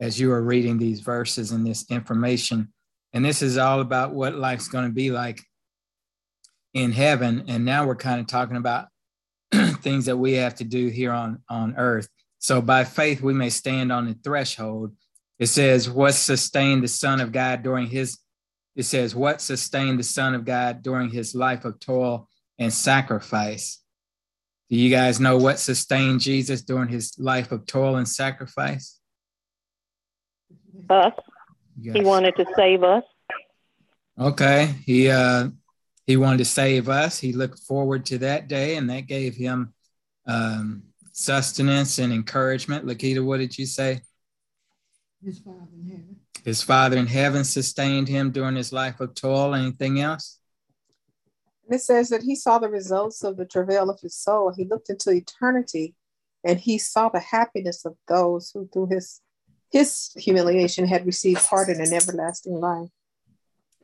as you are reading these verses and this information. And this is all about what life's going to be like in heaven. And now we're kind of talking about things that we have to do here on, on earth. So by faith, we may stand on the threshold. It says, What sustained the Son of God during his, it says, What sustained the Son of God during his life of toil and sacrifice? Do you guys know what sustained Jesus during his life of toil and sacrifice? Us. He wanted to save us. Okay. He uh he wanted to save us. He looked forward to that day, and that gave him um, sustenance and encouragement. Lakita, what did you say? His Father in heaven. His Father in heaven sustained him during his life of toil. Anything else? It says that he saw the results of the travail of his soul. He looked into eternity and he saw the happiness of those who, through his his humiliation, had received pardon and everlasting life.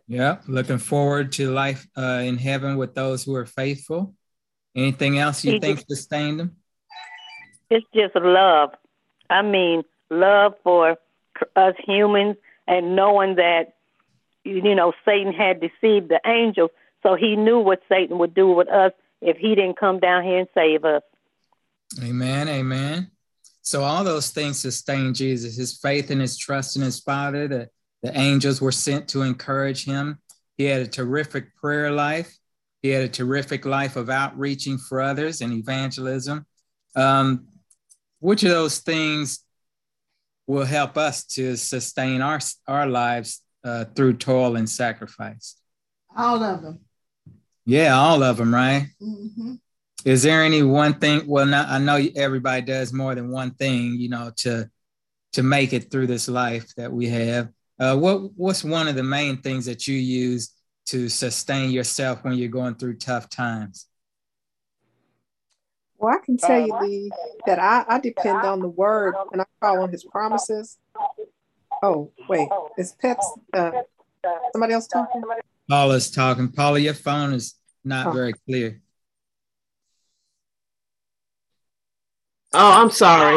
Yeah, looking forward to life uh, in heaven with those who are faithful. Anything else you he think just, sustained them? It's just love. I mean, love for us humans and knowing that, you know, Satan had deceived the angels so he knew what Satan would do with us if he didn't come down here and save us. Amen. Amen. So all those things sustained Jesus, his faith and his trust in his Father. The, the angels were sent to encourage him. He had a terrific prayer life. He had a terrific life of outreaching for others and evangelism. Um, which of those things will help us to sustain our, our lives uh, through toil and sacrifice? All of them. Yeah, all of them, right? Mm-hmm. Is there any one thing? Well, not, I know everybody does more than one thing, you know, to to make it through this life that we have. Uh, what what's one of the main things that you use to sustain yourself when you're going through tough times? Well, I can tell you the, that I, I depend on the word and I call on his promises. Oh, wait, is Pets uh, somebody else talking? Paula's talking. Paula, your phone is not oh. very clear. Oh, I'm sorry.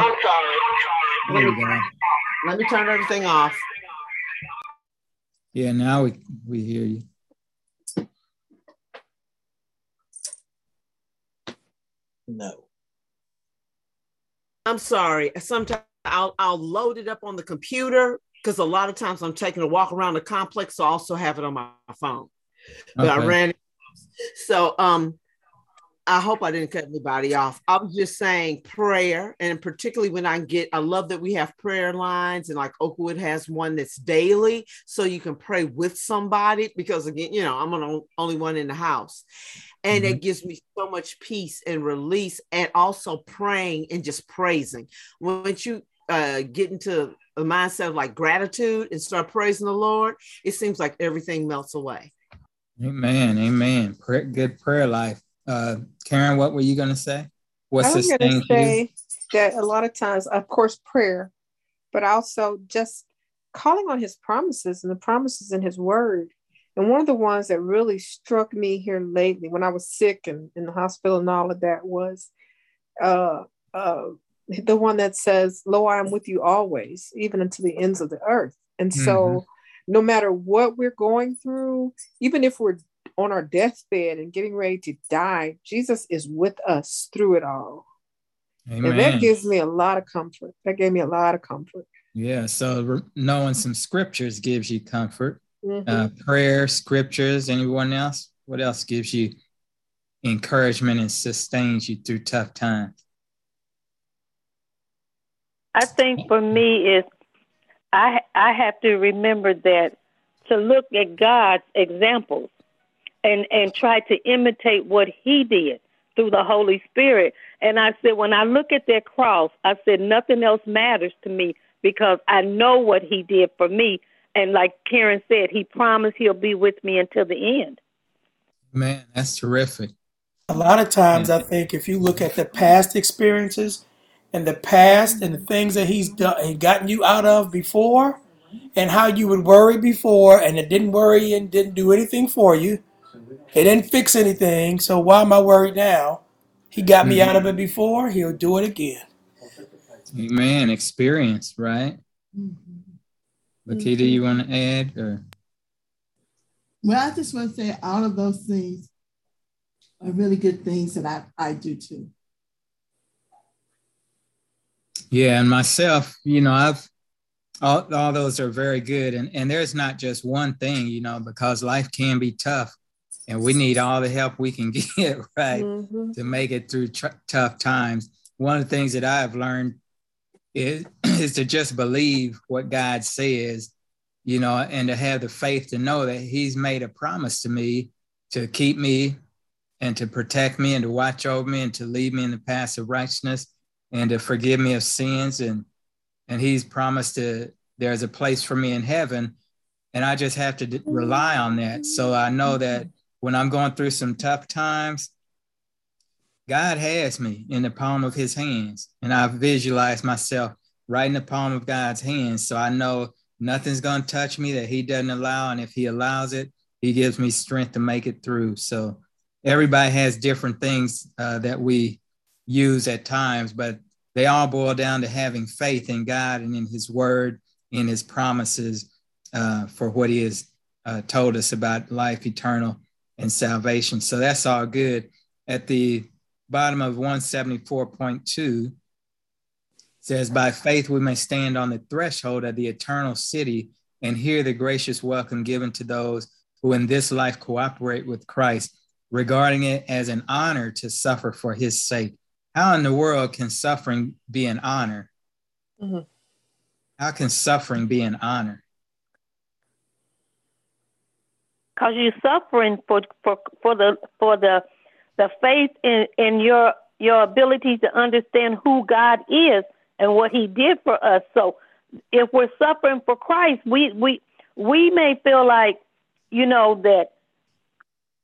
There you go. Let me turn everything off. Yeah, now we we hear you. No. I'm sorry. Sometimes I'll I'll load it up on the computer because a lot of times I'm taking a walk around the complex, so I also have it on my phone. But okay. I ran. So um, I hope I didn't cut anybody off. I was just saying prayer, and particularly when I get, I love that we have prayer lines, and like Oakwood has one that's daily, so you can pray with somebody. Because again, you know, I'm the only one in the house, and mm-hmm. it gives me so much peace and release, and also praying and just praising. Once you uh, get into a mindset of like gratitude and start praising the Lord, it seems like everything melts away. Amen. Amen. Prayer, good prayer life. Uh, Karen, what were you going to say? What I was going to say that a lot of times, of course, prayer, but also just calling on his promises and the promises in his word. And one of the ones that really struck me here lately when I was sick and in the hospital and all of that was uh, uh, the one that says, Lo, I am with you always, even unto the ends of the earth. And mm-hmm. so, no matter what we're going through, even if we're on our deathbed and getting ready to die, Jesus is with us through it all. Amen. And that gives me a lot of comfort. That gave me a lot of comfort. Yeah. So, knowing some scriptures gives you comfort. Mm-hmm. Uh, prayer, scriptures, anyone else? What else gives you encouragement and sustains you through tough times? I think for me is I I have to remember that to look at God's examples and and try to imitate what he did through the Holy Spirit. And I said when I look at that cross, I said nothing else matters to me because I know what he did for me. And like Karen said, he promised he'll be with me until the end. Man, that's terrific. A lot of times, I think if you look at the past experiences, and the past and the things that he's done and gotten you out of before and how you would worry before and it didn't worry and didn't do anything for you. It didn't fix anything. So why am I worried now? He got me out of it before. He'll do it again. Man, Experience, right? Mm-hmm. Lakita, you want to add or? Well, I just want to say all of those things are really good things that I, I do too. Yeah, and myself, you know, I've all, all those are very good. And, and there's not just one thing, you know, because life can be tough and we need all the help we can get, right, mm-hmm. to make it through tr- tough times. One of the things that I've learned is, is to just believe what God says, you know, and to have the faith to know that He's made a promise to me to keep me and to protect me and to watch over me and to lead me in the path of righteousness and to forgive me of sins and and he's promised to there's a place for me in heaven and i just have to d- rely on that so i know that when i'm going through some tough times god has me in the palm of his hands. And i visualize myself right in the palm of god's hands. So i know nothing's going to touch me that he doesn't allow. And if he allows it he gives me strength to make it through. So everybody has different things uh, that we use at times, but they all boil down to having faith in God and in His Word, in His promises uh, for what He has uh, told us about life eternal and salvation. So that's all good. At the bottom of 174.2 says, By faith we may stand on the threshold of the eternal city and hear the gracious welcome given to those who in this life cooperate with Christ regarding it as an honor to suffer for his sake. How in the world can suffering be an honor? Mm-hmm. How can suffering be an honor? Because you're suffering for, for, for the for the the faith in, in your your ability to understand who God is and what He did for us. So if we're suffering for Christ, we we we may feel like, you know, that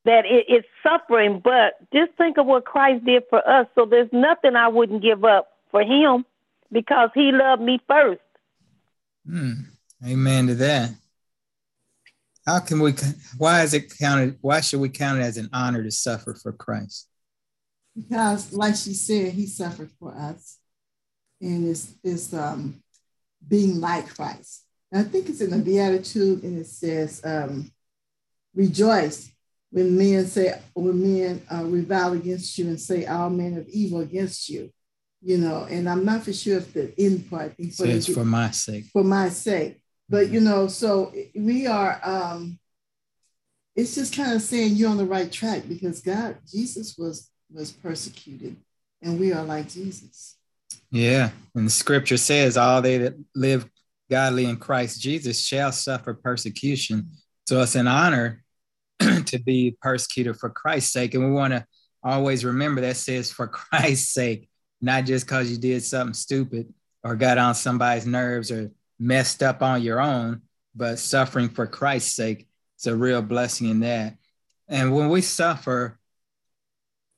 that it, it's suffering, but just think of what Christ did for us. So there's nothing I wouldn't give up for him because he loved me first. Mm, amen to that. How can we, why is it counted, why should we count it as an honor to suffer for Christ? Because, like she said, he suffered for us and it's it's um, being like Christ. And I think it's in the Beatitude and it says, um, rejoice when men say, when men uh, revile against you and say all men of evil against you, you know, and I'm not for sure if the end part for, it's for my sake. For my sake. But you know, so we are um it's just kind of saying you're on the right track because God, Jesus was was persecuted, and we are like Jesus. Yeah. And the scripture says all they that live godly in Christ Jesus shall suffer persecution. So it's an honor to be persecuted for Christ's sake. And we want to always remember that says for Christ's sake, not just because you did something stupid or got on somebody's nerves or messed up on your own, but suffering for Christ's sake. It's a real blessing in that. And when we suffer,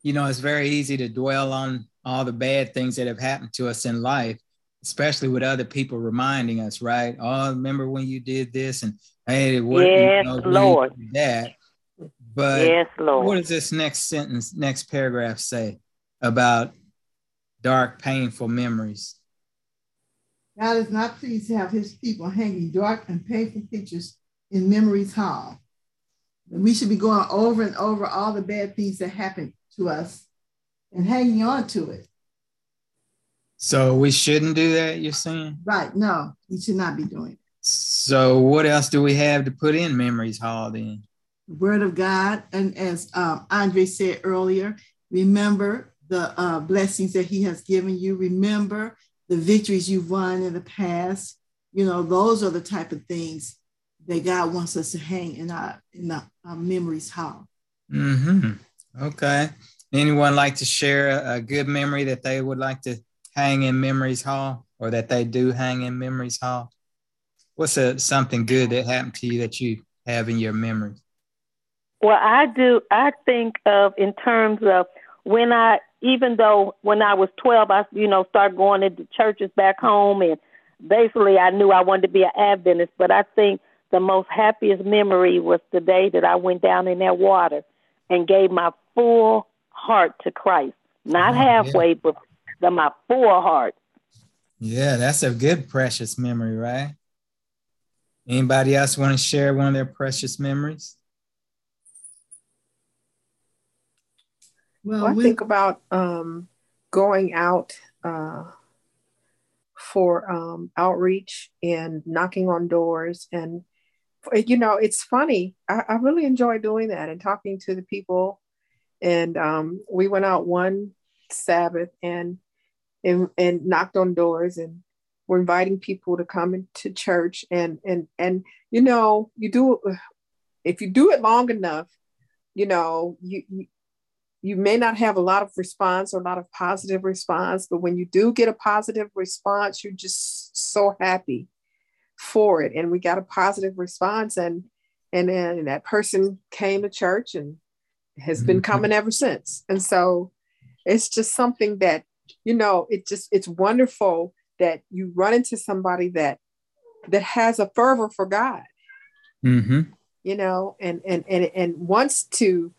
you know, it's very easy to dwell on all the bad things that have happened to us in life, especially with other people reminding us, right? Oh, remember when you did this and hey, what yes, you know, Lord. that. But yes, Lord. what does this next sentence, next paragraph say about dark, painful memories? God is not pleased to have his people hanging dark and painful pictures in memory's hall. And we should be going over and over all the bad things that happened to us and hanging on to it. So we shouldn't do that, you're saying? Right. No, we should not be doing it. So what else do we have to put in memories hall then? word of God. And as um, Andre said earlier, remember the uh, blessings that he has given you. Remember the victories you've won in the past. You know, those are the type of things that God wants us to hang in our in our, our memories hall. Hmm. Okay. Anyone like to share a, a good memory that they would like to hang in memories hall, or that they do hang in memories hall? What's a, something good that happened to you that you have in your memories? Well, I do. I think of in terms of when I, even though when I was 12, I, you know, started going into churches back home, and basically I knew I wanted to be an Adventist. But I think the most happiest memory was the day that I went down in that water and gave my full heart to Christ, not oh, halfway, yeah. but the, my full heart. Yeah, that's a good precious memory, right? Anybody else want to share one of their precious memories? Well, I think about um, going out uh, for um, outreach and knocking on doors. And, you know, it's funny. I, I really enjoy doing that and talking to the people. And um, we went out one Sabbath and, and, and knocked on doors and we're inviting people to come into church. And, and, and, you know, you do, if you do it long enough, you know, you, you you may not have a lot of response or a lot of positive response, but when you do get a positive response, you're just so happy for it. And we got a positive response, and and then that person came to church and has been mm-hmm. coming ever since. And so it's just something that you know it just it's wonderful that you run into somebody that that has a fervor for God. Mm-hmm. You know, and and and and wants to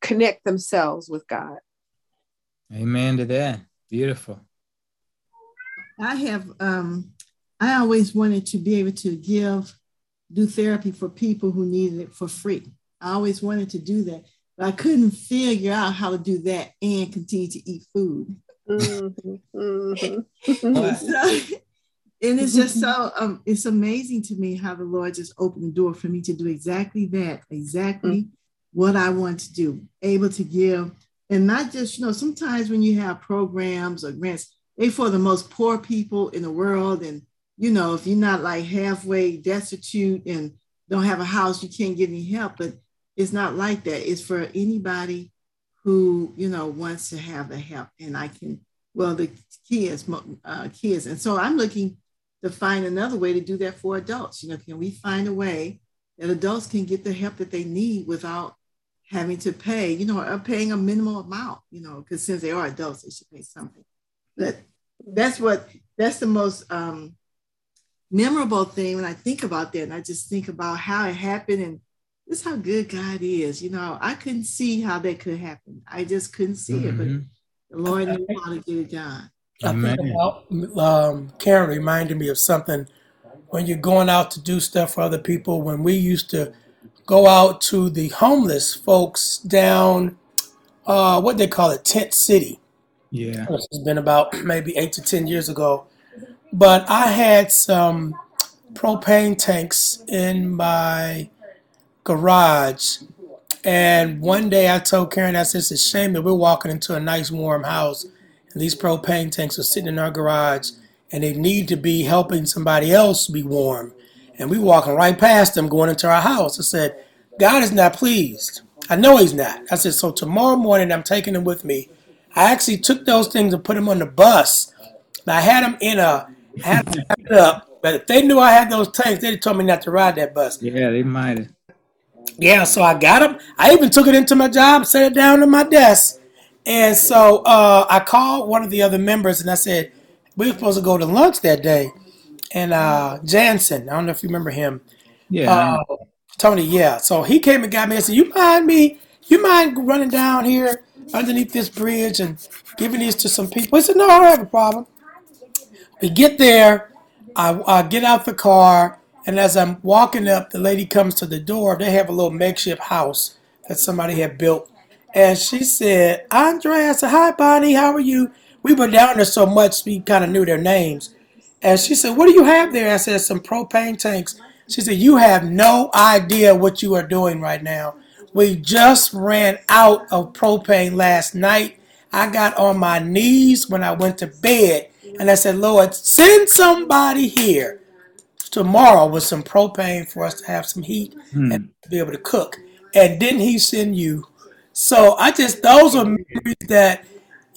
connect themselves with God. Amen to that. Beautiful. I have um I always wanted to be able to give do therapy for people who needed it for free. I always wanted to do that, but I couldn't figure out how to do that and continue to eat food. Mm-hmm. Mm-hmm. so, and it's just so um, it's amazing to me how the Lord just opened the door for me to do exactly that, exactly mm-hmm what I want to do, able to give, and not just, you know, sometimes when you have programs or grants, they for the most poor people in the world. And, you know, if you're not like halfway destitute and don't have a house, you can't get any help. But it's not like that. It's for anybody who, you know, wants to have the help. And I can, well, the kids, uh, kids. And so I'm looking to find another way to do that for adults. You know, can we find a way that adults can get the help that they need without having to pay, you know, or paying a minimal amount, you know, because since they are adults, they should pay something. But that's what that's the most um, memorable thing when I think about that. And I just think about how it happened and this how good God is. You know, I couldn't see how that could happen. I just couldn't see mm-hmm. it, but mm-hmm. the Lord knew how to get it done. I think about um, Karen reminded me of something when you're going out to do stuff for other people. When we used to go out to the homeless folks down, uh, what they call it, Tent City. Yeah. It's been about maybe eight to 10 years ago. But I had some propane tanks in my garage. And one day I told Karen, I said, it's a shame that we're walking into a nice warm house and these propane tanks are sitting in our garage and they need to be helping somebody else be warm and we walking right past them going into our house. I said, God is not pleased. I know he's not. I said, so tomorrow morning I'm taking them with me. I actually took those things and put them on the bus. I had them in a, I had them up, but if they knew I had those tanks, they'd told me not to ride that bus. Yeah, they might have. Yeah, so I got them. I even took it into my job, set it down on my desk. And so uh, I called one of the other members and I said, we were supposed to go to lunch that day and uh Jansen. I don't know if you remember him. Yeah. Uh, Tony, yeah. So he came and got me and said, You mind me? You mind running down here underneath this bridge and giving these to some people? I said, No, I don't have a problem. We get there, I, I get out the car, and as I'm walking up, the lady comes to the door. They have a little makeshift house that somebody had built. And she said, Andre, I said, Hi, Bonnie, how are you? We were down there so much we kind of knew their names. And she said, What do you have there? I said, Some propane tanks. She said, You have no idea what you are doing right now. We just ran out of propane last night. I got on my knees when I went to bed and I said, Lord, send somebody here tomorrow with some propane for us to have some heat hmm. and be able to cook. And didn't he send you? So I just, those are memories that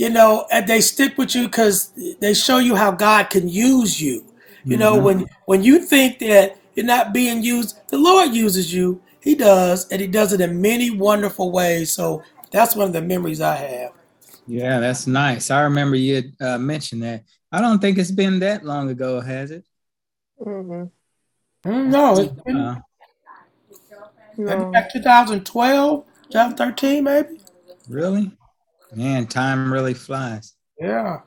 you know, and they stick with you because they show you how God can use you. You know, mm-hmm. when when you think that you're not being used, the Lord uses you. He does, and He does it in many wonderful ways. So that's one of the memories I have. Yeah, that's nice. I remember you had, uh, mentioned that. I don't think it's been that long ago, has it? Mm-hmm. Mm, no, it's been uh, maybe back 2012, 2013, maybe. Really? Man, time really flies. Yeah.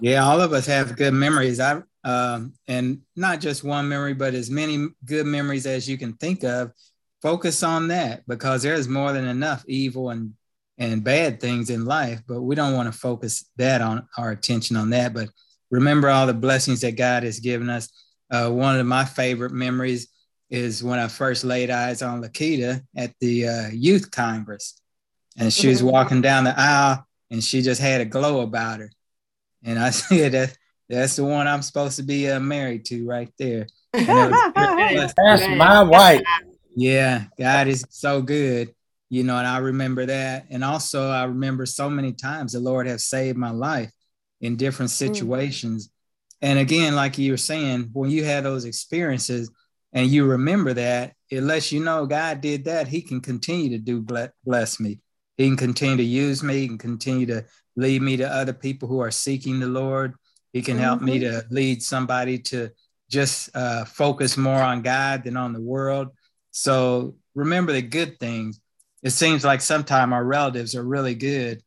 Yeah, all of us have good memories. I um, and not just one memory, but as many good memories as you can think of. Focus on that because there's more than enough evil and and bad things in life, but we don't want to focus that on our attention on that. But remember all the blessings that God has given us. Uh, one of my favorite memories is when I first laid eyes on Lakita at the uh, youth congress, and she was walking down the aisle, and she just had a glow about her, and I said that that's the one I'm supposed to be uh, married to right there. that's my wife. Yeah, God is so good, you know, and I remember that, and also I remember so many times the Lord has saved my life in different mm. situations. Mm. And again, like you were saying, when you have those experiences and you remember that, it lets you know God did that. He can continue to do bless me. He can continue to use me. and continue to lead me to other people who are seeking the Lord. He can help mm-hmm. me to lead somebody to just uh, focus more on God than on the world. So remember the good things. It seems like sometimes our relatives are really good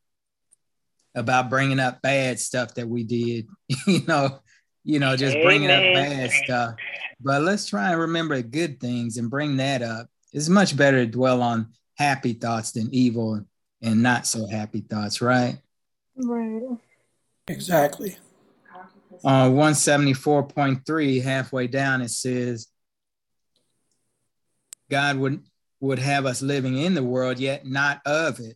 about bringing up bad stuff that we did. you know, you know, just Amen. bringing up bad stuff. But let's try and remember the good things and bring that up. It's much better to dwell on happy thoughts than evil and not so happy thoughts, right? Right. Exactly. On uh, 174.3, halfway down, it says, God would, would have us living in the world, yet not of it.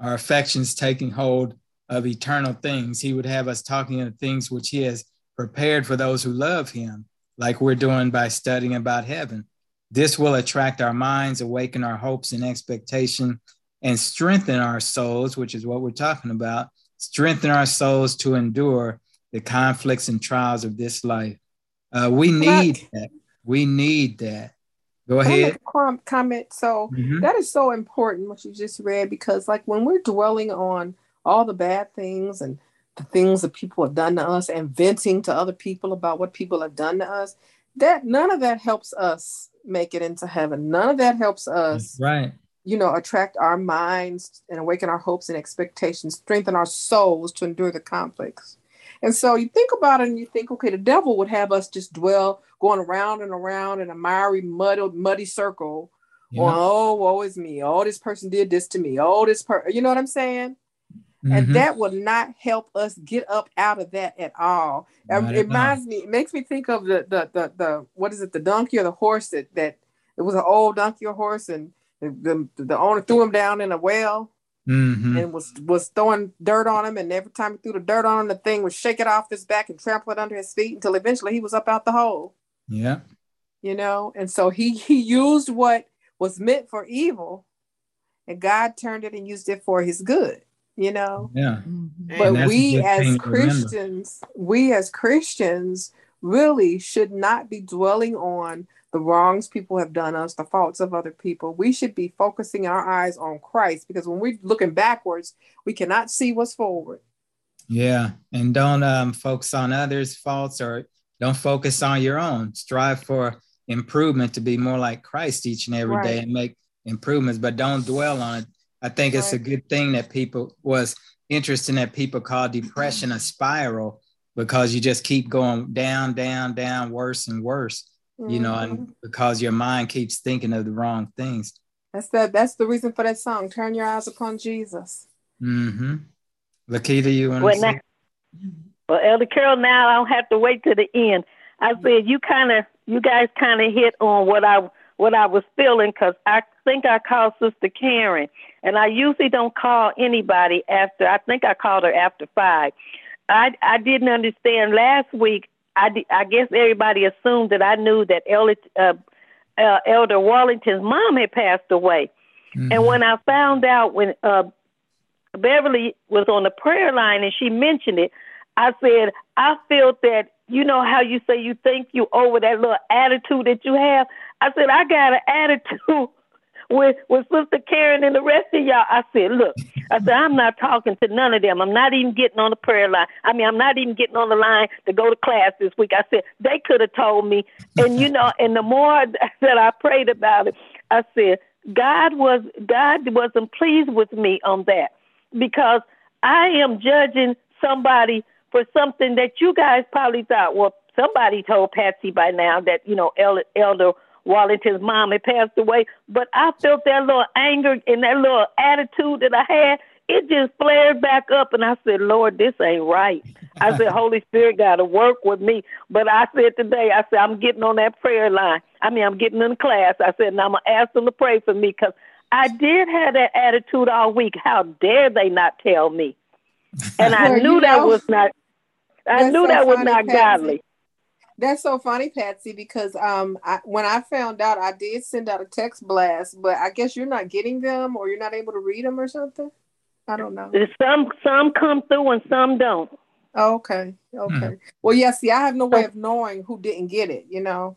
Our affections taking hold of eternal things. He would have us talking of things which He has prepared for those who love Him, like we're doing by studying about heaven. This will attract our minds, awaken our hopes and expectation, and strengthen our souls, which is what we're talking about. Strengthen our souls to endure the conflicts and trials of this life. Uh, we need that. We need that. Go ahead. comment. So mm-hmm. that is so important what you just read because, like, when we're dwelling on all the bad things and the things that people have done to us and venting to other people about what people have done to us, that none of that helps us make it into heaven. None of that helps us. That's right. You know, attract our minds and awaken our hopes and expectations, strengthen our souls to endure the conflicts. And so you think about it and you think, okay, the devil would have us just dwell going around and around in a miry, muddled, muddy circle. Yeah. Oh, woe is me. Oh, this person did this to me. Oh, this person, you know what I'm saying? Mm-hmm. And that will not help us get up out of that at all. Not it reminds me, it makes me think of the, the the the what is it, the donkey or the horse that that it was an old donkey or horse, and the, the, the owner threw him down in a well mm-hmm. and was was throwing dirt on him. And every time he threw the dirt on him, the thing would shake it off his back and trample it under his feet until eventually he was up out the hole. Yeah. You know, and so he he used what was meant for evil, and God turned it and used it for his good. You know. Yeah. Mm-hmm. But we as Christians, we as Christians really should not be dwelling on the wrongs people have done us, the faults of other people. We should be focusing our eyes on Christ because when we're looking backwards, we cannot see what's forward. Yeah, and don't um, focus on others' faults or don't focus on your own. Strive for improvement to be more like Christ each and every right. day and make improvements, but don't dwell on it. I think right. it's a good thing that people was interesting that people call depression a spiral because you just keep going down, down, down, worse and worse mm-hmm. you know, and mm-hmm. because your mind keeps thinking of the wrong things. That's the that's the reason for that song. Turn your eyes upon Jesus. Mm-hmm. Lakita, you want to say? Well, Elder Carrell, now I don't have to wait to the end. I said you kind of, you guys kind of hit on what I what I was feeling because I think I called Sister Karen, and I usually don't call anybody after. I think I called her after five. I I didn't understand last week. I, I guess everybody assumed that I knew that Elder, uh, uh, Elder Wallington's mom had passed away. Mm-hmm. And when I found out when uh, Beverly was on the prayer line and she mentioned it, I said, I felt that, you know how you say you think you over that little attitude that you have? I said, I got an attitude with with Sister Karen and the rest of y'all. I said, look, I said I'm not talking to none of them. I'm not even getting on the prayer line. I mean, I'm not even getting on the line to go to class this week. I said they could have told me, and you know, and the more that I prayed about it, I said God was God wasn't pleased with me on that because I am judging somebody for something that you guys probably thought, well, somebody told Patsy by now that, you know, Elder Wallington's mom had passed away. But I felt that little anger and that little attitude that I had. It just flared back up, and I said, Lord, this ain't right. I said, Holy Spirit got to work with me. But I said today, I said, I'm getting on that prayer line. I mean, I'm getting in class. I said, and I'm going to ask them to pray for me because I did have that attitude all week. How dare they not tell me? And I well, knew that know, was not. I knew so that was not Patsy. godly. That's so funny, Patsy, because um, I, when I found out, I did send out a text blast, but I guess you're not getting them, or you're not able to read them, or something. I don't know. Some some come through and some don't. okay, okay. Hmm. Well, yeah. See, I have no way of knowing who didn't get it. You know.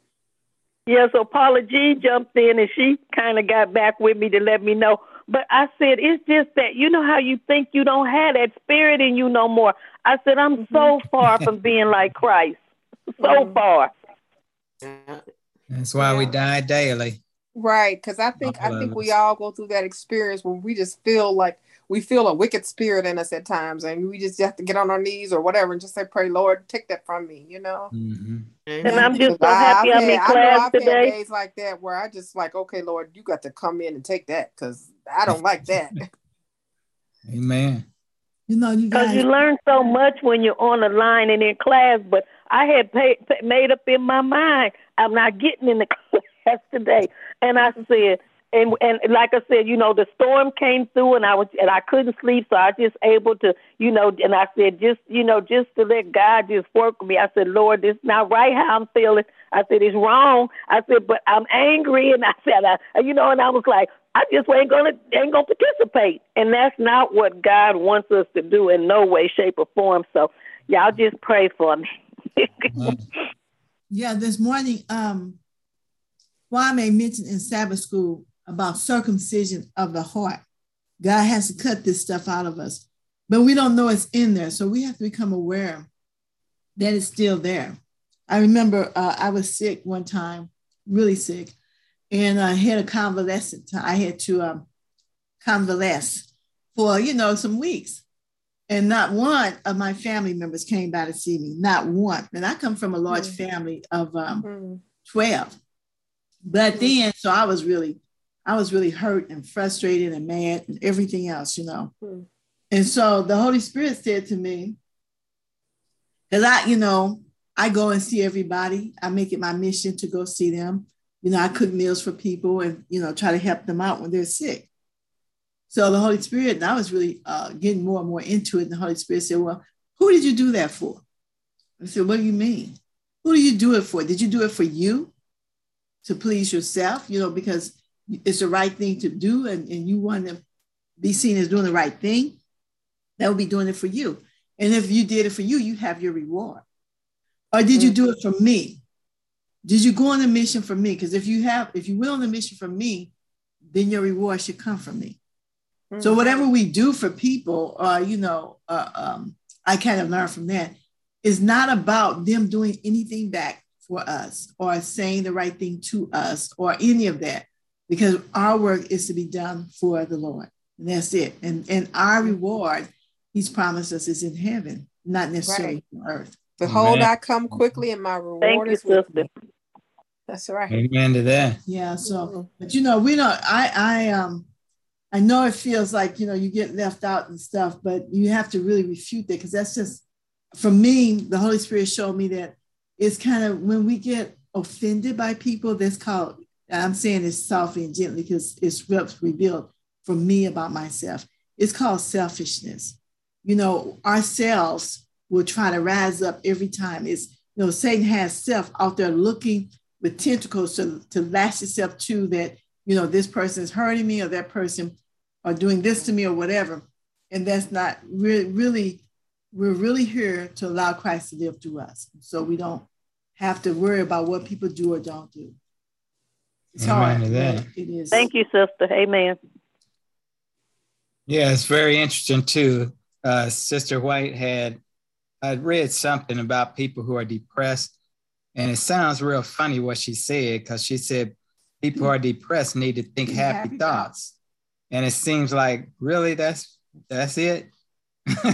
Yeah, so Paula G jumped in and she kind of got back with me to let me know. But I said, it's just that you know how you think you don't have that spirit in you no more. I said, I'm so mm-hmm. far from being like Christ, so mm-hmm. far. That's why yeah. we die daily. Right, because I think I think we all go through that experience where we just feel like we feel a wicked spirit in us at times, and we just have to get on our knees or whatever and just say, "Pray, Lord, take that from me," you know. Mm-hmm. And I'm just so happy I'm in class I've today. Had days like that where I just like, okay, Lord, you got to come in and take that because I don't like that. Amen. You know, you because you learn so much when you're on the line and in class. But I had pay, made up in my mind I'm not getting in the class today, and I said, and and like I said, you know, the storm came through, and I was and I couldn't sleep, so I just able to, you know, and I said, just you know, just to let God just work with me. I said, Lord, this not right how I'm feeling. I said it's wrong. I said, but I'm angry, and I said, I, you know, and I was like, I just ain't gonna ain't gonna participate, and that's not what God wants us to do in no way, shape, or form. So y'all just pray for me. Yeah, this morning, um, Kwame mentioned in Sabbath school about circumcision of the heart. God has to cut this stuff out of us, but we don't know it's in there. So we have to become aware that it's still there. I remember uh, I was sick one time, really sick, and I had a convalescent. I had to um, convalesce for, you know, some weeks. And not one of my family members came by to see me, not one. And I come from a large mm-hmm. family of um, mm-hmm. 12. But mm-hmm. then, so I was really I was really hurt and frustrated and mad and everything else, you know. Hmm. And so the Holy Spirit said to me, because I, you know, I go and see everybody. I make it my mission to go see them. You know, I cook meals for people and, you know, try to help them out when they're sick. So the Holy Spirit, and I was really uh, getting more and more into it. And the Holy Spirit said, Well, who did you do that for? I said, What do you mean? Who do you do it for? Did you do it for you to please yourself? You know, because it's the right thing to do and, and you want to be seen as doing the right thing, that would be doing it for you. And if you did it for you, you have your reward. Or did you do it for me? Did you go on a mission for me? Because if you have, if you went on a mission for me, then your reward should come from me. Mm-hmm. So whatever we do for people, uh, you know, uh, um, I kind of learned from that, is not about them doing anything back for us or saying the right thing to us or any of that because our work is to be done for the Lord. And that's it. And, and our reward, he's promised us, is in heaven, not necessarily right. on earth. Behold, Amen. I come quickly, and my reward Thank is you, with me. That's right. Amen to that. Yeah. So, mm-hmm. but you know, we don't. I, I, um, I know it feels like you know you get left out and stuff, but you have to really refute that because that's just, for me, the Holy Spirit showed me that it's kind of when we get offended by people, that's called I'm saying this softly and gently because it's revealed for me about myself. It's called selfishness. You know, ourselves will try to rise up every time. It's, you know, Satan has self out there looking with tentacles to, to lash itself to that, you know, this person is hurting me or that person are doing this to me or whatever. And that's not really, really, we're really here to allow Christ to live through us. So we don't have to worry about what people do or don't do. It's Amen hard. To that. It is. Thank you, sister. Amen. Yeah, it's very interesting too. Uh, sister White had I read something about people who are depressed, and it sounds real funny what she said because she said people who are depressed need to think happy, happy thoughts, and it seems like really that's that's it.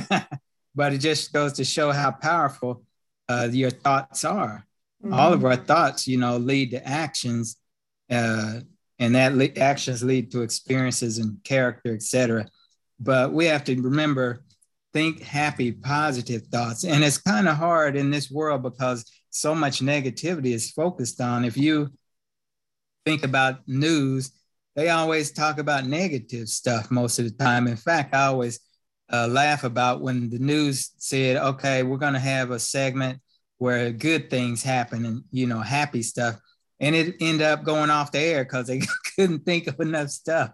but it just goes to show how powerful uh, your thoughts are. Mm-hmm. All of our thoughts, you know, lead to actions, uh, and that le- actions lead to experiences and character, etc. But we have to remember, think happy, positive thoughts, and it's kind of hard in this world because so much negativity is focused on. If you think about news, they always talk about negative stuff most of the time. In fact, I always uh, laugh about when the news said, okay, we're going to have a segment where good things happen and, you know, happy stuff. And it ended up going off the air because they couldn't think of enough stuff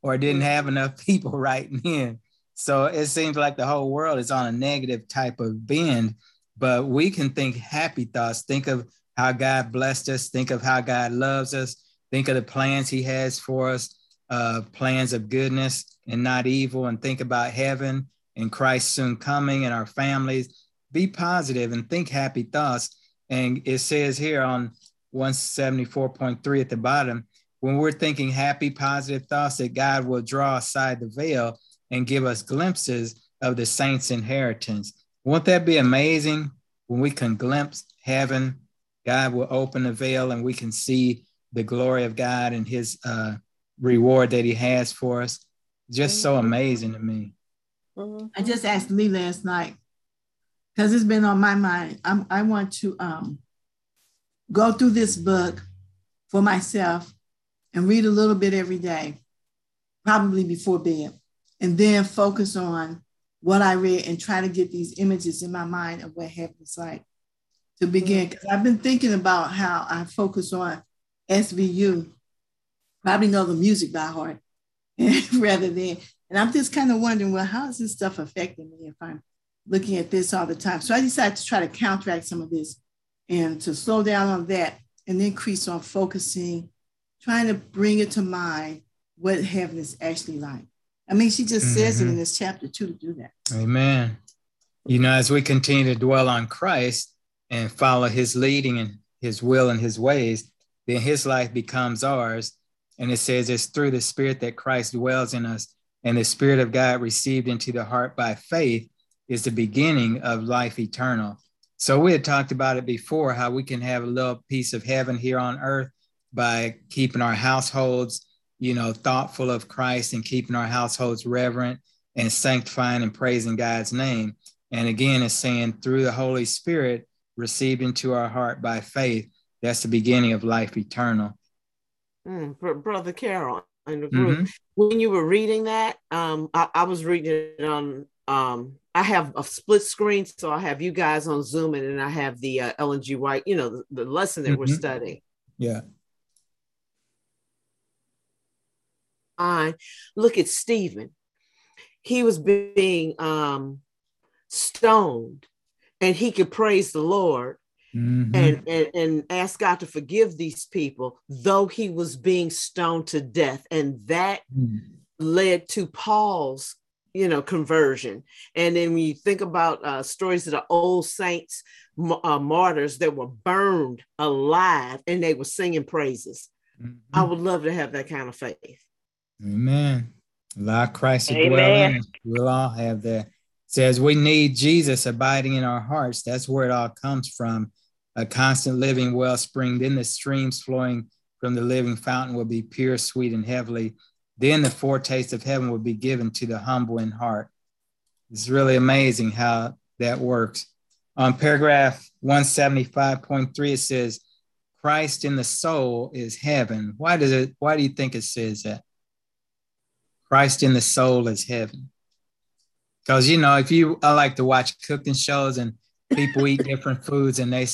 or didn't have enough people writing in. So it seems like the whole world is on a negative type of bend, but we can think happy thoughts. Think of how God blessed us. Think of how God loves us. Think of the plans He has for us, uh, plans of goodness and not evil, and think about heaven and Christ soon coming and our families. Be positive and think happy thoughts. And it says here on 174.3 at the bottom, when we're thinking happy, positive thoughts, that God will draw aside the veil and give us glimpses of the saints' inheritance. Won't that be amazing when we can glimpse heaven? God will open the veil and we can see the glory of God and his uh, reward that he has for us. Just so mm-hmm. amazing to me. Mm-hmm. I just asked Lee last night because it's been on my mind. I'm, I want to um, go through this book for myself and read a little bit every day, probably before bed, and then focus on what I read and try to get these images in my mind of what heaven's like to begin. Because I've been thinking about how I focus on SVU, probably know the music by heart rather than, and I'm just kind of wondering, well, how is this stuff affecting me if I'm looking at this all the time? So I decided to try to counteract some of this and to slow down on that and increase on focusing, trying to bring it to mind what heaven is actually like. I mean, she just mm-hmm. says it in mm-hmm. this chapter too to do that. Amen. You know, as we continue to dwell on Christ and follow his leading and his will and his ways, then his life becomes ours. And it says it's through the spirit that Christ dwells in us. And the spirit of God received into the heart by faith is the beginning of life eternal. So we had talked about it before, how we can have a little piece of heaven here on earth by keeping our households, you know, thoughtful of Christ and keeping our households reverent and sanctifying and praising God's name. And again, it's saying through the Holy Spirit received into our heart by faith, that's the beginning of life eternal. Mm, Brother Carrell in the group, mm-hmm. when you were reading that, um, I, I was reading it on um, I have a split screen, so I have you guys on Zoom, and then I have the uh, Ellen G. White, you know, the, the lesson that mm-hmm. we're studying. Yeah. I look at Stephen. He was being um, stoned, and he could praise the Lord mm-hmm. and, and and ask God to forgive these people, though he was being stoned to death, and that mm-hmm. led to Paul's you know conversion. And then when you think about uh, stories of the old saints uh, martyrs that were burned alive and they were singing praises mm-hmm. i would love to have that kind of faith. Amen. Allow christ to dwell in we'll all have that. Says we need jesus abiding in our hearts. That's where it all comes from a constant living wellspring then the streams flowing from the living fountain will be pure sweet and heavenly then the foretaste of heaven will be given to the humble in heart. It's really amazing how that works. On paragraph 175.3, it says, Christ in the soul is heaven. Why does it, why do you think it says that? Christ in the soul is heaven. Because you know, if you I like to watch cooking shows and people eat different foods and they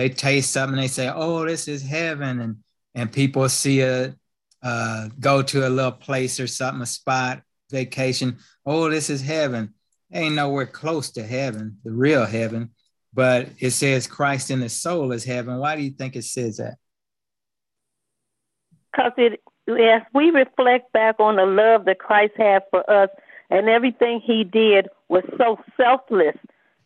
they taste something they say, "Oh, this is heaven," and and people see a uh, go to a little place or something, a spot, vacation. Oh, this is heaven. Ain't nowhere close to heaven, the real heaven. But it says Christ in the soul is heaven. Why do you think it says that? Because it, as we reflect back on the love that Christ had for us, and everything He did was so selfless.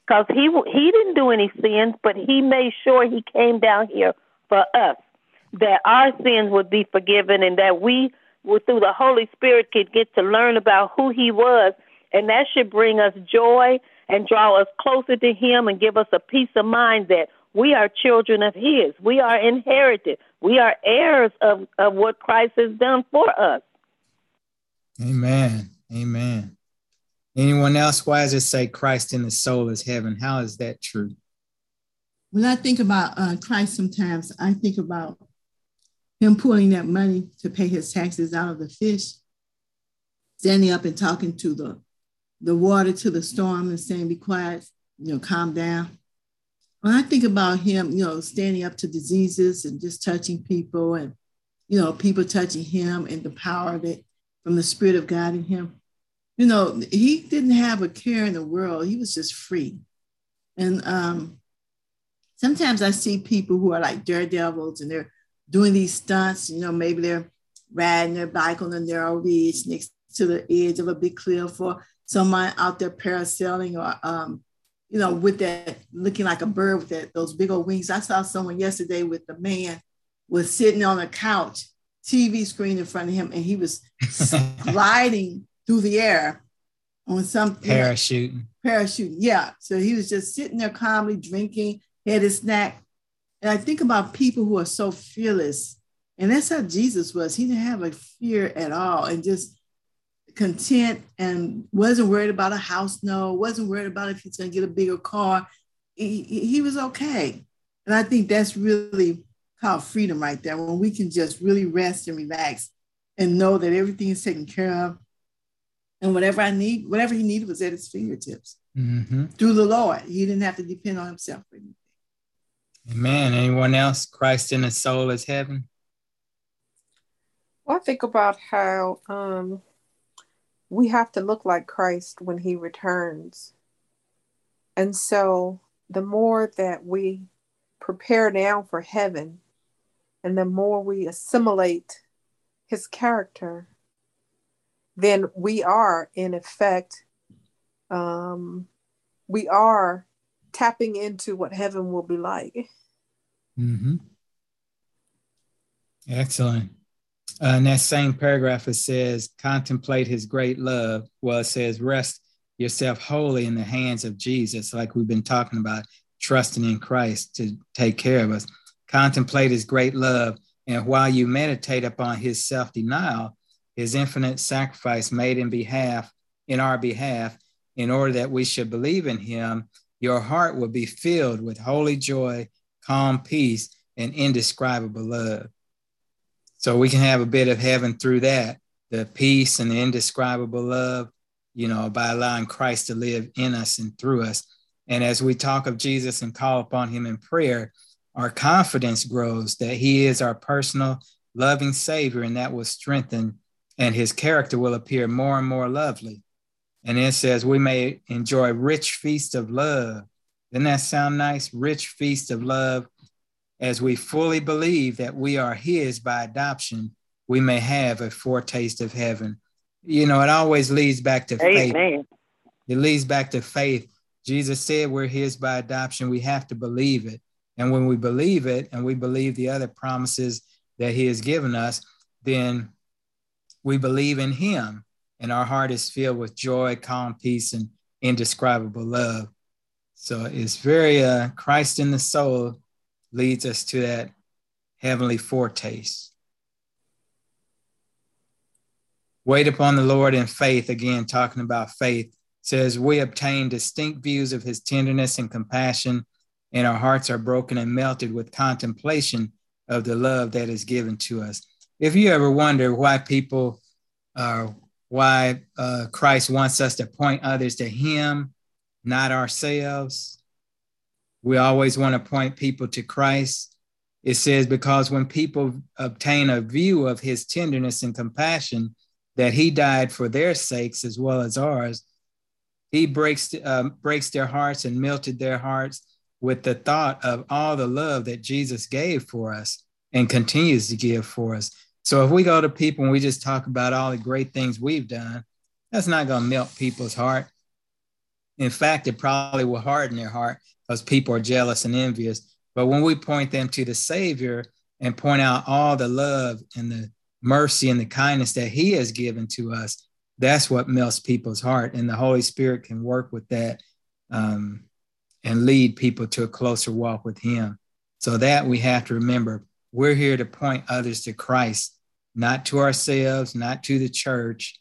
Because he he didn't do any sins, but He made sure He came down here for us that our sins would be forgiven and that we through the Holy Spirit, could get to learn about who He was. And that should bring us joy and draw us closer to Him and give us a peace of mind that we are children of His. We are inherited. We are heirs of, of what Christ has done for us. Amen. Amen. Anyone else? Why does it say Christ in the soul is heaven? How is that true? When I think about uh, Christ, sometimes I think about him pulling that money to pay his taxes out of the fish, standing up and talking to the, the water, to the storm, and saying, Be quiet, you know, calm down. When I think about him, you know, standing up to diseases and just touching people and, you know, people touching him and the power of it from the Spirit of God in him, you know, he didn't have a care in the world. He was just free. And um, sometimes I see people who are like daredevils and they're doing these stunts, you know, maybe they're riding their bike on a narrow ridge next to the edge of a big cliff or someone out there parasailing or, um, you know, with that looking like a bird with that, those big old wings. I saw someone yesterday with the man was sitting on a couch, TV screen in front of him, and he was gliding through the air on some parachuting. Parachuting, yeah. So he was just sitting there calmly drinking, had his snack. And I think about people who are so fearless. And that's how Jesus was. He didn't have a fear at all and just content and wasn't worried about a house, no, wasn't worried about if he's going to get a bigger car. He, he was okay. And I think that's really called freedom right there when we can just really rest and relax and know that everything is taken care of and whatever I need, whatever he needed was at his fingertips mm-hmm. through the Lord. He didn't have to depend on himself for anything. Amen. Anyone else? Christ in the soul is heaven. Well, I think about how um, we have to look like Christ when he returns. And so the more that we prepare now for heaven, and the more we assimilate his character, then we are, in effect, um, we are tapping into what heaven will be like. Mm-hmm. Excellent. Uh, in that same paragraph, it says, contemplate his great love. Well, it says, rest yourself wholly in the hands of Jesus, like we've been talking about, trusting in Christ to take care of us. Contemplate his great love. And while you meditate upon his self denial, his infinite sacrifice made in behalf in our behalf in order that we should believe in him your heart will be filled with holy joy calm peace and indescribable love. So we can have a bit of heaven through that the peace and the indescribable love you know by allowing christ to live in us and through us. And as we talk of jesus and call upon him in prayer our confidence grows that he is our personal loving savior and that will strengthen and his character will appear more and more lovely. And it says, we may enjoy rich feast of love. Doesn't that sound nice? Rich feast of love. As we fully believe that we are his by adoption, we may have a foretaste of heaven. You know, it always leads back to Amen. faith. It leads back to faith. Jesus said we're his by adoption. We have to believe it. And when we believe it and we believe the other promises that he has given us, then we believe in him and our heart is filled with joy, calm, peace, and indescribable love. So it's very uh, Christ in the soul leads us to that heavenly foretaste. Wait upon the Lord in faith, again, talking about faith, says we obtain distinct views of his tenderness and compassion, and our hearts are broken and melted with contemplation of the love that is given to us if you ever wonder why people uh, why uh, Christ wants us to point others to Him, not ourselves, we always want to point people to Christ. It says, because when people obtain a view of His tenderness and compassion, that He died for their sakes as well as ours, He breaks uh, breaks their hearts and melted their hearts with the thought of all the love that Jesus gave for us and continues to give for us. So if we go to people and we just talk about all the great things we've done, that's not going to melt people's heart. In fact, it probably will harden their heart because people are jealous and envious. But when we point them to the Savior and point out all the love and the mercy and the kindness that He has given to us, that's what melts people's heart. And the Holy Spirit can work with that um, and lead people to a closer walk with Him. So that we have to remember we're here to point others to Christ, not to ourselves, not to the church.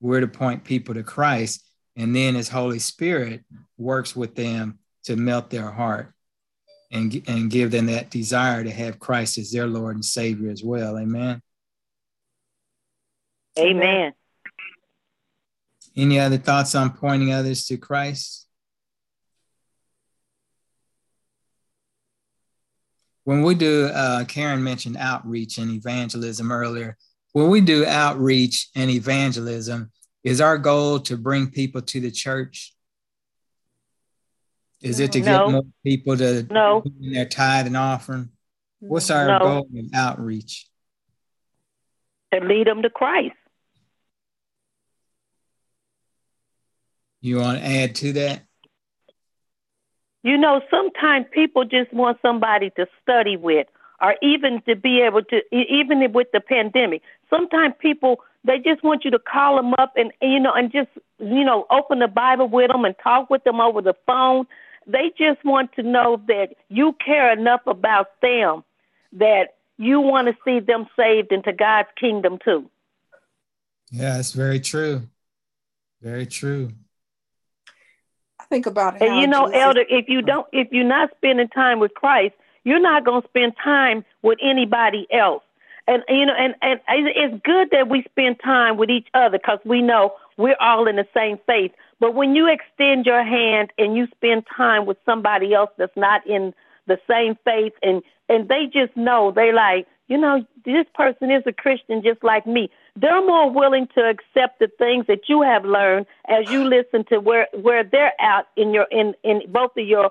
We're to point people to Christ. And then His Holy Spirit works with them to melt their heart and, and give them that desire to have Christ as their Lord and Savior as well. Amen. Amen. Any other thoughts on pointing others to Christ? When we do, uh, Karen mentioned outreach and evangelism earlier. When we do outreach and evangelism, is our goal to bring people to the church? Is it to no. get more people to no. in their tithe and offering? What's our no. goal of outreach? To lead them to Christ. You want to add to that? You know, sometimes people just want somebody to study with, or even to be able to, even with the pandemic. Sometimes people they just want you to call them up and you know, and just you know, open the Bible with them and talk with them over the phone. They just want to know that you care enough about them that you want to see them saved into God's kingdom too. Yeah, it's very true. Very true. Think about it. And you know, Jesus... Elder, if you oh. don't, if you're not spending time with Christ, you're not going to spend time with anybody else. And you know, and and it's good that we spend time with each other because we know we're all in the same faith. But when you extend your hand and you spend time with somebody else that's not in the same faith and and they just know they like you know this person is a christian just like me they're more willing to accept the things that you have learned as you listen to where where they're at in your in in both of your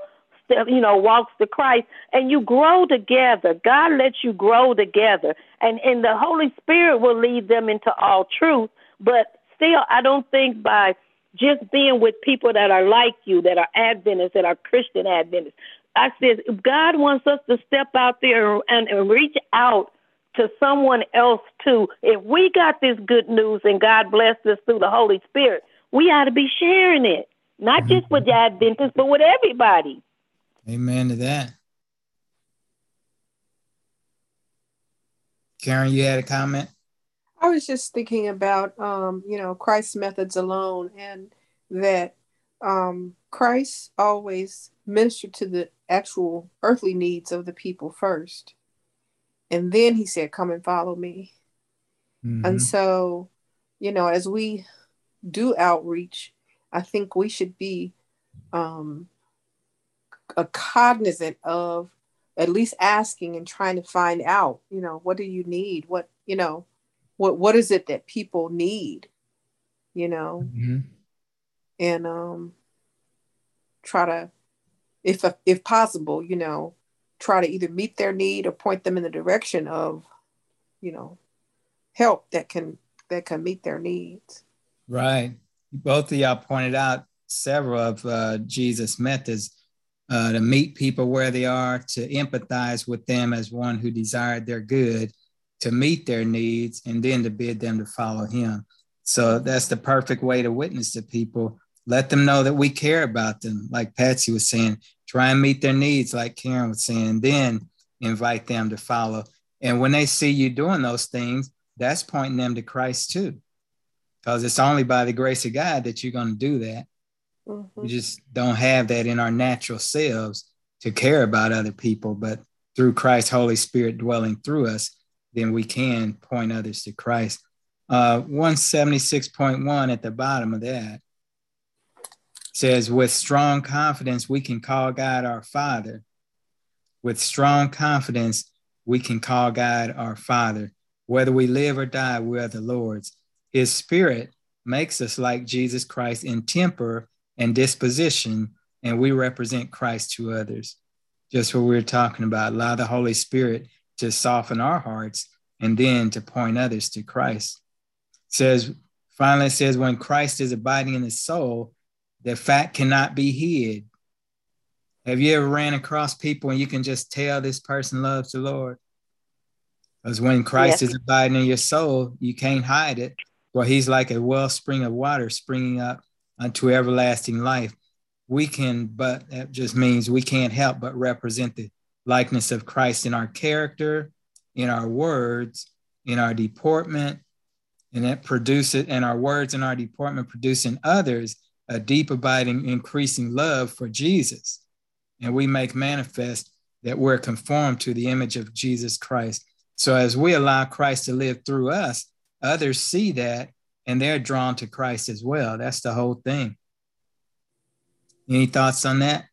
you know walks to christ. And you grow together. God lets you grow together. And and the holy spirit will lead them into all truth. But still i don't think by just being with people that are like you, that are Adventists, that are Christian Adventists. I said, God wants us to step out there and, and reach out to someone else too. If we got this good news and God blessed us through the Holy Spirit, we ought to be sharing it, not mm-hmm. just with the Adventists, but with everybody. Amen to that. Karen, you had a comment? I was just thinking about, um, you know, Christ's methods alone and that um, Christ always ministered to the actual earthly needs of the people first. And then he said, Come and follow me. Mm-hmm. And so, you know, as we do outreach, I think we should be um, a cognizant of at least asking and trying to find out, you know, what do you need? What, you know, what what is it that people need? You know? Mm-hmm. And um try to if if possible, you know, try to either meet their need or point them in the direction of, you know, help that can that can meet their needs. Right. Both of y'all pointed out several of uh, Jesus' methods uh, to meet people where they are, to empathize with them as one who desired their good, to meet their needs, and then to bid them to follow him. So that's the perfect way to witness to people. Let them know that we care about them, like Patsy was saying. Try and meet their needs, like Karen was saying, then invite them to follow. And when they see you doing those things, that's pointing them to Christ too. Because it's only by the grace of God that you're going to do that. Mm-hmm. We just don't have that in our natural selves to care about other people. But through Christ's Holy Spirit dwelling through us, then we can point others to Christ. Uh, 176.1 at the bottom of that says, with strong confidence, we can call God our Father. With strong confidence, we can call God our Father. Whether we live or die, we are the Lord's. His Spirit makes us like Jesus Christ in temper and disposition, and we represent Christ to others. Just what we are talking about. Allow the Holy Spirit to soften our hearts and then to point others to Christ. It says, finally, it says, when Christ is abiding in the soul, the fact cannot be hid. Have you ever ran across people and you can just tell this person loves the Lord? Because when Christ yes. is abiding in your soul, you can't hide it. Well, he's like a wellspring of water springing up unto everlasting life. we can, but that just means we can't help but represent the likeness of Christ in our character, in our words, in our deportment, and that produces, and our words and our deportment produce in others a deep, abiding, increasing love for Jesus. And we make manifest that we're conformed to the image of Jesus Christ. So as we allow Christ to live through us, others see that and they're drawn to Christ as well. That's the whole thing. Any thoughts on that?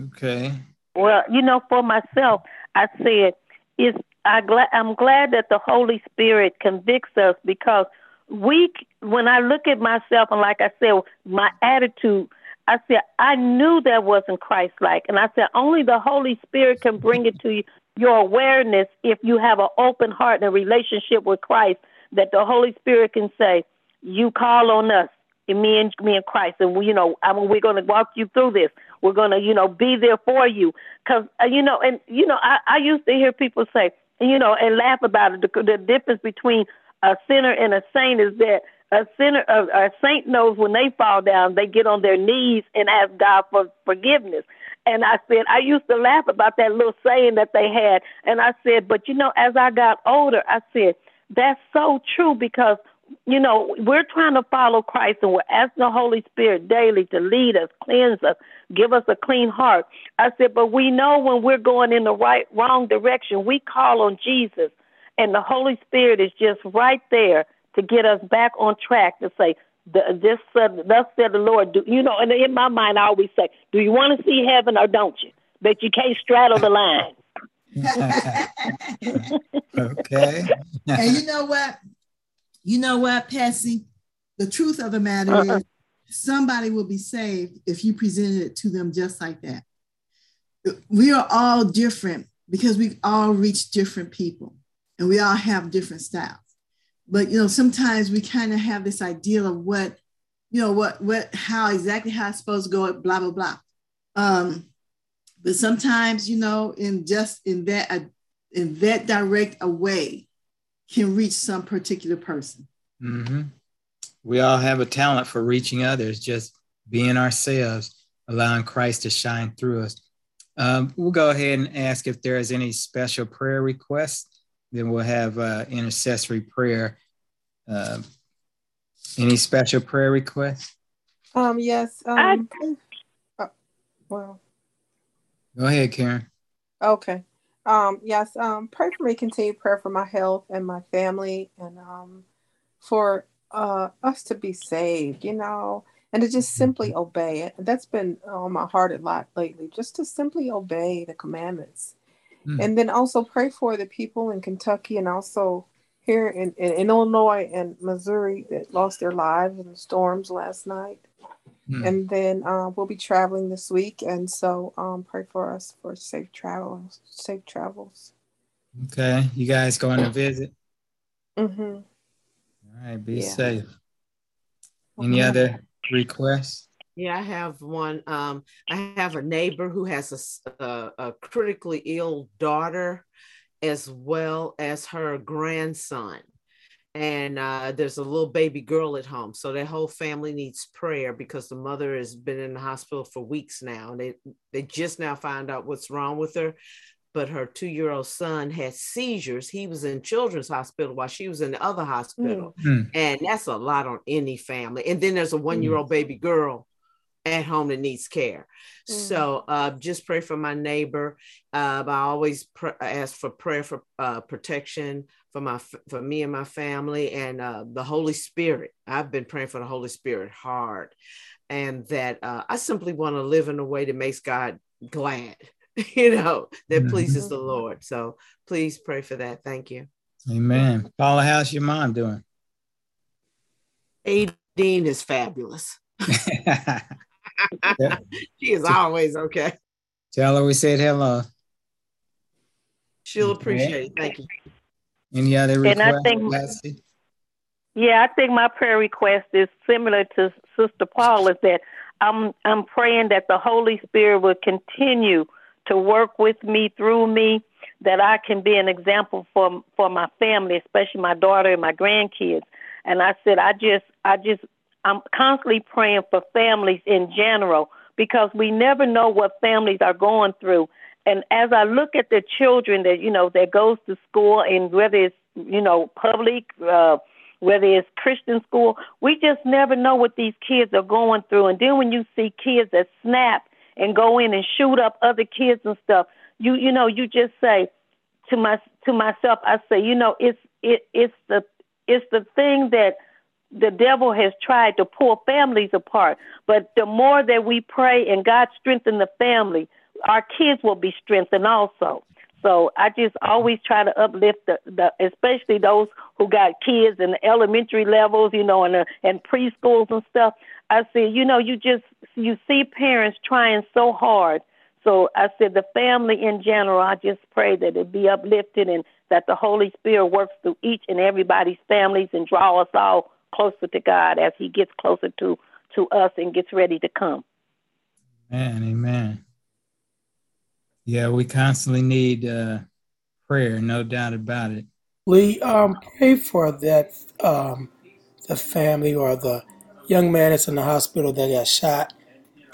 Okay. Well, you know, for myself, I said, "Is I glad I'm glad that the Holy Spirit convicts us because we, when I look at myself and like I said, my attitude, I said I knew that wasn't Christ-like, and I said only the Holy Spirit can bring it to you, your awareness if you have an open heart and a relationship with Christ. That the Holy Spirit can say, "You call on us." And me and me and Christ, and we, you know, I mean, we're going to walk you through this. We're going to, you know, be there for you, because uh, you know, and you know, I, I used to hear people say, you know, and laugh about it. The, the difference between a sinner and a saint is that a sinner, a, a saint knows when they fall down, they get on their knees and ask God for forgiveness. And I said, I used to laugh about that little saying that they had. And I said, but you know, as I got older, I said, that's so true because, you know, we're trying to follow Christ and we're asking the Holy Spirit daily to lead us, cleanse us, give us a clean heart. I said, but we know when we're going in the right, wrong direction, we call on Jesus and the Holy Spirit is just right there to get us back on track to say, this said, thus said the Lord. Do, you know, and in my mind, I always say, do you want to see heaven or don't you? But you can't straddle the line. okay. and you know what? You know what, Patsy? The truth of the matter uh-huh. is somebody will be saved if you presented it to them just like that. We are all different because we all reach different people and we all have different styles. But you know, sometimes we kind of have this idea of what, you know, what what how exactly how it's supposed to go, blah blah blah. Um, but sometimes, you know, in just in that uh, in that direct a way, can reach some particular person. Mm-hmm. We all have a talent for reaching others, just being ourselves, allowing Christ to shine through us. Um, we'll go ahead and ask if there is any special prayer requests then we'll have uh, intercessory prayer. Uh, any special prayer requests? Um, yes. Um, uh, well, go ahead, Karen. Okay. Um, yes. Um, pray for me. Continue prayer for my health and my family, and um, for uh, us to be saved. You know, and to just simply mm-hmm. obey it. That's been on my heart a lot lately. Just to simply obey the commandments Mm. And then also pray for the people in Kentucky and also here in, in, in, Illinois and Missouri that lost their lives in the storms last night. Mm. And then uh, we'll be traveling this week. And so um, pray for us for safe travels, safe travels. Okay. You guys going to visit? Mm-hmm. All right. Be yeah. safe. Any other requests? Yeah, I have one. Um, I have a neighbor who has a, a, a, critically ill daughter, as well as her grandson. And uh, there's a little baby girl at home. So their whole family needs prayer because the mother has been in the hospital for weeks now. And they, they just now find out what's wrong with her. But her two year old son had seizures. He was in children's hospital while she was in the other hospital. Mm. And that's a lot on any family. And then there's a one year old baby girl at home that needs care. Mm. So uh, just pray for my neighbor. Uh, I always pr- ask for prayer for uh, protection for my for me and my family and uh, the Holy Spirit. I've been praying for the Holy Spirit hard, and that uh, I simply want to live in a way that makes God glad. You know that mm-hmm. pleases the Lord. So please pray for that. Thank you. Amen. Paula, how's your mom doing? Aideen is fabulous. she is always okay. Tell her we said hello. She'll appreciate it. Thank you. Any other requests? And I think, yeah, I think my prayer request is similar to Sister Paul. Is that I'm I'm praying that the Holy Spirit will continue to work with me through me, that I can be an example for for my family, especially my daughter and my grandkids. And I said, I just I just I'm constantly praying for families in general because we never know what families are going through. And as I look at the children that you know that goes to school and whether it's you know public, uh, whether it's Christian school, we just never know what these kids are going through. And then when you see kids that snap and go in and shoot up other kids and stuff, you you know you just say to my to myself, I say, you know, it's it it's the it's the thing that the devil has tried to pull families apart. But the more that we pray and God strengthen the family, our kids will be strengthened also. So I just always try to uplift the, the especially those who got kids in the elementary levels, you know, and the, and preschools and stuff. I said, you know, you just you see parents trying so hard. So I said the family in general, I just pray that it be uplifted and that the Holy Spirit works through each and everybody's families and draw us all closer to God as He gets closer to to us and gets ready to come. Amen. Amen. Yeah, we constantly need uh, prayer, no doubt about it. Lee, um, pray for that um, the family or the young man that's in the hospital that got shot.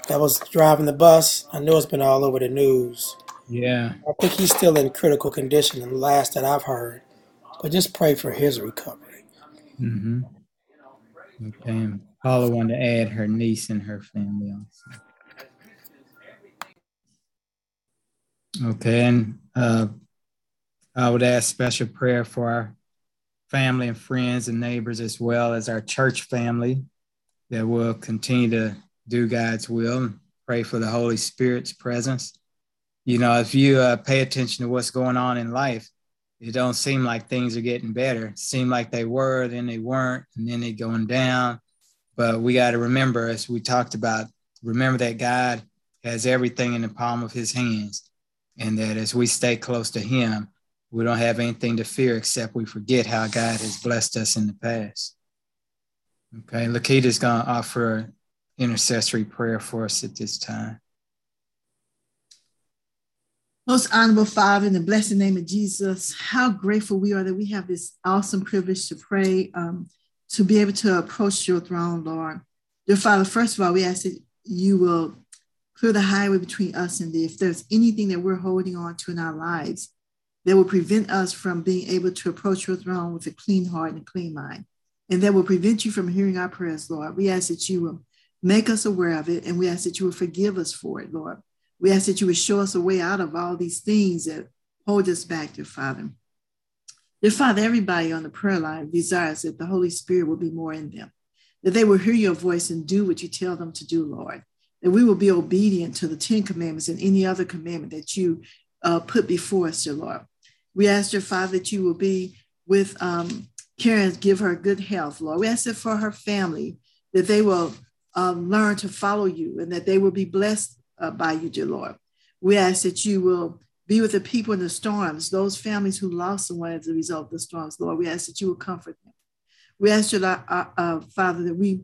That was driving the bus. I know it's been all over the news. Yeah. I think he's still in critical condition, the last that I've heard. But just pray for his recovery. Mm-hmm. Okay. Paula wanted to add her niece and her family also. Okay. And uh, I would ask special prayer for our family and friends and neighbors as well as our church family that will continue to do God's will and pray for the Holy Spirit's presence. You know, if you uh, pay attention to what's going on in life, it don't seem like things are getting better. It seemed like they were, then they weren't, and then they're going down. But we got to remember, as we talked about, remember that God has everything in the palm of his hands. And that as we stay close to him, we don't have anything to fear except we forget how God has blessed us in the past. Okay, Lakita's going to offer intercessory prayer for us at this time. Most honorable Father, in the blessed name of Jesus, how grateful we are that we have this awesome privilege to pray, um, to be able to approach your throne, Lord. Dear Father, first of all, we ask that you will clear the highway between us and thee. If there's anything that we're holding on to in our lives that will prevent us from being able to approach your throne with a clean heart and a clean mind, and that will prevent you from hearing our prayers, Lord, we ask that you will make us aware of it, and we ask that you will forgive us for it, Lord. We ask that you would show us a way out of all these things that hold us back, dear Father. Dear Father, everybody on the prayer line desires that the Holy Spirit will be more in them, that they will hear your voice and do what you tell them to do, Lord, that we will be obedient to the Ten Commandments and any other commandment that you uh, put before us, dear Lord. We ask, dear Father, that you will be with um, Karen, give her good health, Lord. We ask it for her family, that they will um, learn to follow you and that they will be blessed uh, by you, dear Lord. We ask that you will be with the people in the storms, those families who lost someone as a result of the storms, Lord. We ask that you will comfort them. We ask you, uh, uh, Father, that we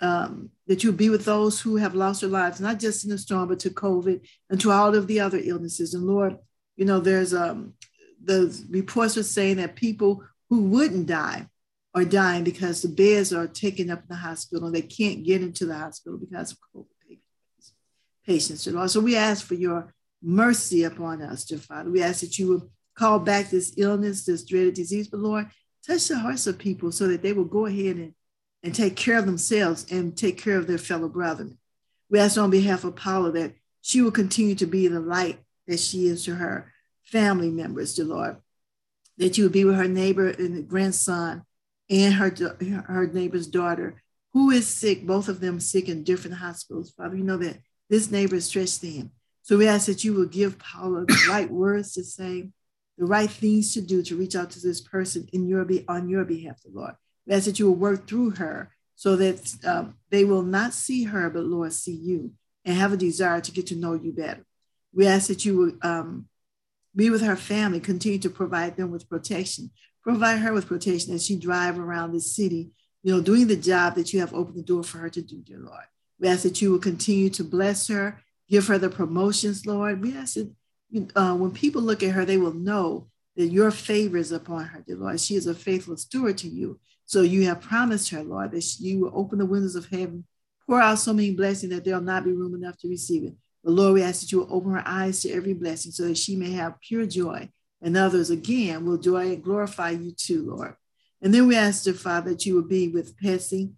um, that you be with those who have lost their lives, not just in the storm, but to COVID and to all of the other illnesses. And Lord, you know, there's um, the reports are saying that people who wouldn't die are dying because the beds are taken up in the hospital they can't get into the hospital because of COVID patients. So we ask for your mercy upon us, dear Father. We ask that you would call back this illness, this dreaded disease, but Lord, touch the hearts of people so that they will go ahead and, and take care of themselves and take care of their fellow brethren. We ask on behalf of Paula that she will continue to be the light that she is to her family members, dear Lord. That you would be with her neighbor and the grandson and her, her neighbor's daughter who is sick, both of them sick in different hospitals. Father, you know that this neighbor is stretched thin. So we ask that you will give Paula the right words to say, the right things to do to reach out to this person in your be on your behalf, the Lord. Ask that you will work through her so that um, they will not see her, but Lord, see you and have a desire to get to know you better. We ask that you will um, be with her family, continue to provide them with protection, provide her with protection as she drive around the city, you know, doing the job that you have opened the door for her to do, dear Lord. We ask that you will continue to bless her, give her the promotions, Lord. We ask that uh, when people look at her, they will know that your favor is upon her, dear Lord. She is a faithful steward to you. So you have promised her, Lord, that you will open the windows of heaven, pour out so many blessings that there'll not be room enough to receive it. But Lord, we ask that you will open her eyes to every blessing so that she may have pure joy. And others, again, will joy and glorify you too, Lord. And then we ask, the Father, that you will be with Patsy.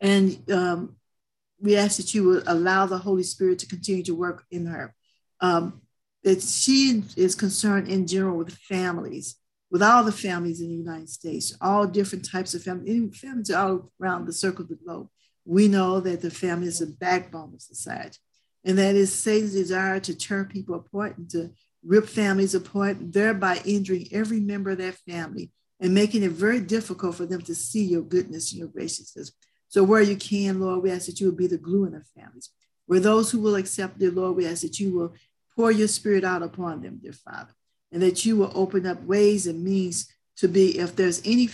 And um, we ask that you would allow the Holy Spirit to continue to work in her. Um, that she is concerned in general with families, with all the families in the United States, all different types of families, families all around the circle of the globe. We know that the family is the backbone of society, and that is Satan's desire to tear people apart and to rip families apart, thereby injuring every member of that family and making it very difficult for them to see your goodness and your graciousness. So, where you can, Lord, we ask that you will be the glue in the families. Where those who will accept, dear Lord, we ask that you will pour your spirit out upon them, dear Father, and that you will open up ways and means to be, if there's any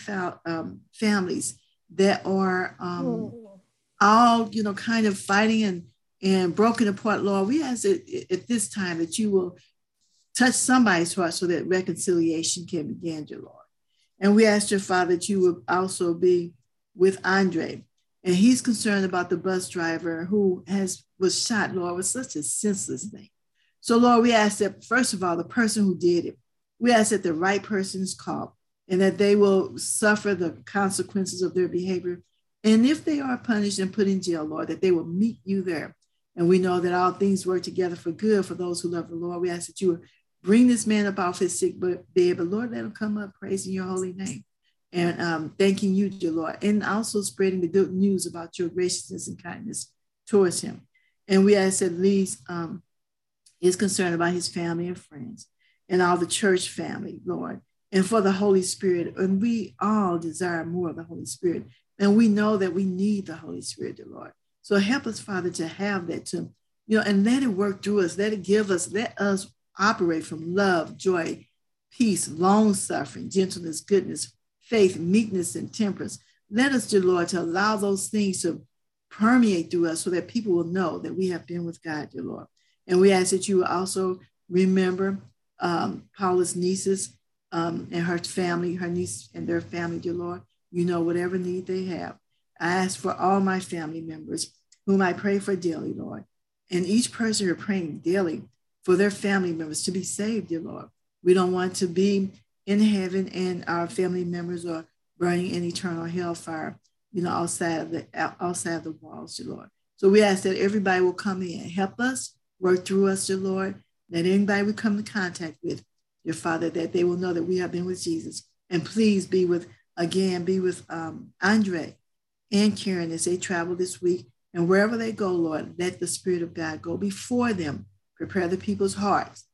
um, families that are um, oh. all, you know, kind of fighting and, and broken apart, Lord, we ask that at this time that you will touch somebody's heart so that reconciliation can begin, dear Lord. And we ask your Father that you would also be with Andre. And he's concerned about the bus driver who has was shot, Lord, with such a senseless thing. So, Lord, we ask that, first of all, the person who did it, we ask that the right person is called and that they will suffer the consequences of their behavior. And if they are punished and put in jail, Lord, that they will meet you there. And we know that all things work together for good for those who love the Lord. We ask that you will bring this man up off his sick bed, but Lord, let him come up praising your holy name and um, thanking you, dear Lord, and also spreading the good news about your graciousness and kindness towards him. And we ask that least um, is concerned about his family and friends and all the church family, Lord, and for the Holy Spirit. And we all desire more of the Holy Spirit. And we know that we need the Holy Spirit, dear Lord. So help us, Father, to have that to, you know, and let it work through us. Let it give us, let us operate from love, joy, peace, long suffering, gentleness, goodness, faith, meekness, and temperance. Let us, dear Lord, to allow those things to permeate through us so that people will know that we have been with God, dear Lord. And we ask that you also remember um, Paula's nieces um, and her family, her niece and their family, dear Lord. You know whatever need they have. I ask for all my family members, whom I pray for daily, Lord. And each person who are praying daily for their family members to be saved, dear Lord. We don't want to be in heaven and our family members are burning in eternal hellfire, you know, outside of the outside of the walls, dear Lord. So we ask that everybody will come in, and help us, work through us, dear Lord. Let anybody we come in contact with, dear Father, that they will know that we have been with Jesus. And please be with, again, be with um, Andre and Karen as they travel this week. And wherever they go, Lord, let the Spirit of God go before them prepare the people's hearts.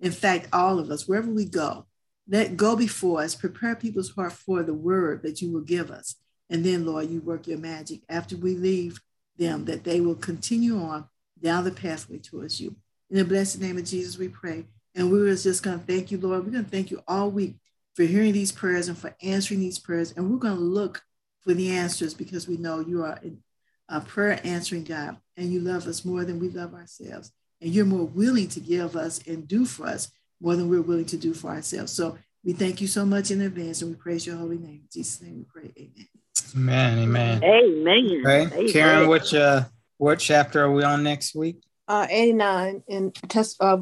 In fact, all of us, wherever we go, let go before us, prepare people's heart for the word that you will give us. And then, Lord, you work your magic after we leave them, that they will continue on down the pathway towards you. In the blessed name of Jesus, we pray. And we were just going to thank you, Lord. We're going to thank you all week for hearing these prayers and for answering these prayers. And we're going to look for the answers because we know you are a prayer answering God and you love us more than we love ourselves and you're more willing to give us and do for us more than we're willing to do for ourselves. So we thank you so much in advance and we praise your holy name. In Jesus' name we pray. Amen. Amen. Amen. Amen. Okay. Amen. Karen, which uh what chapter are we on next week? Uh 89 in test uh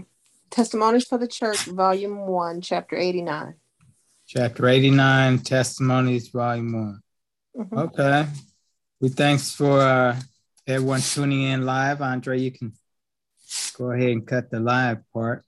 Testimonies for the Church, Volume 1, Chapter 89. Chapter 89, Testimonies, Volume one mm-hmm. Okay. We thanks for uh, everyone tuning in live. Andre, you can Go ahead and cut the live part.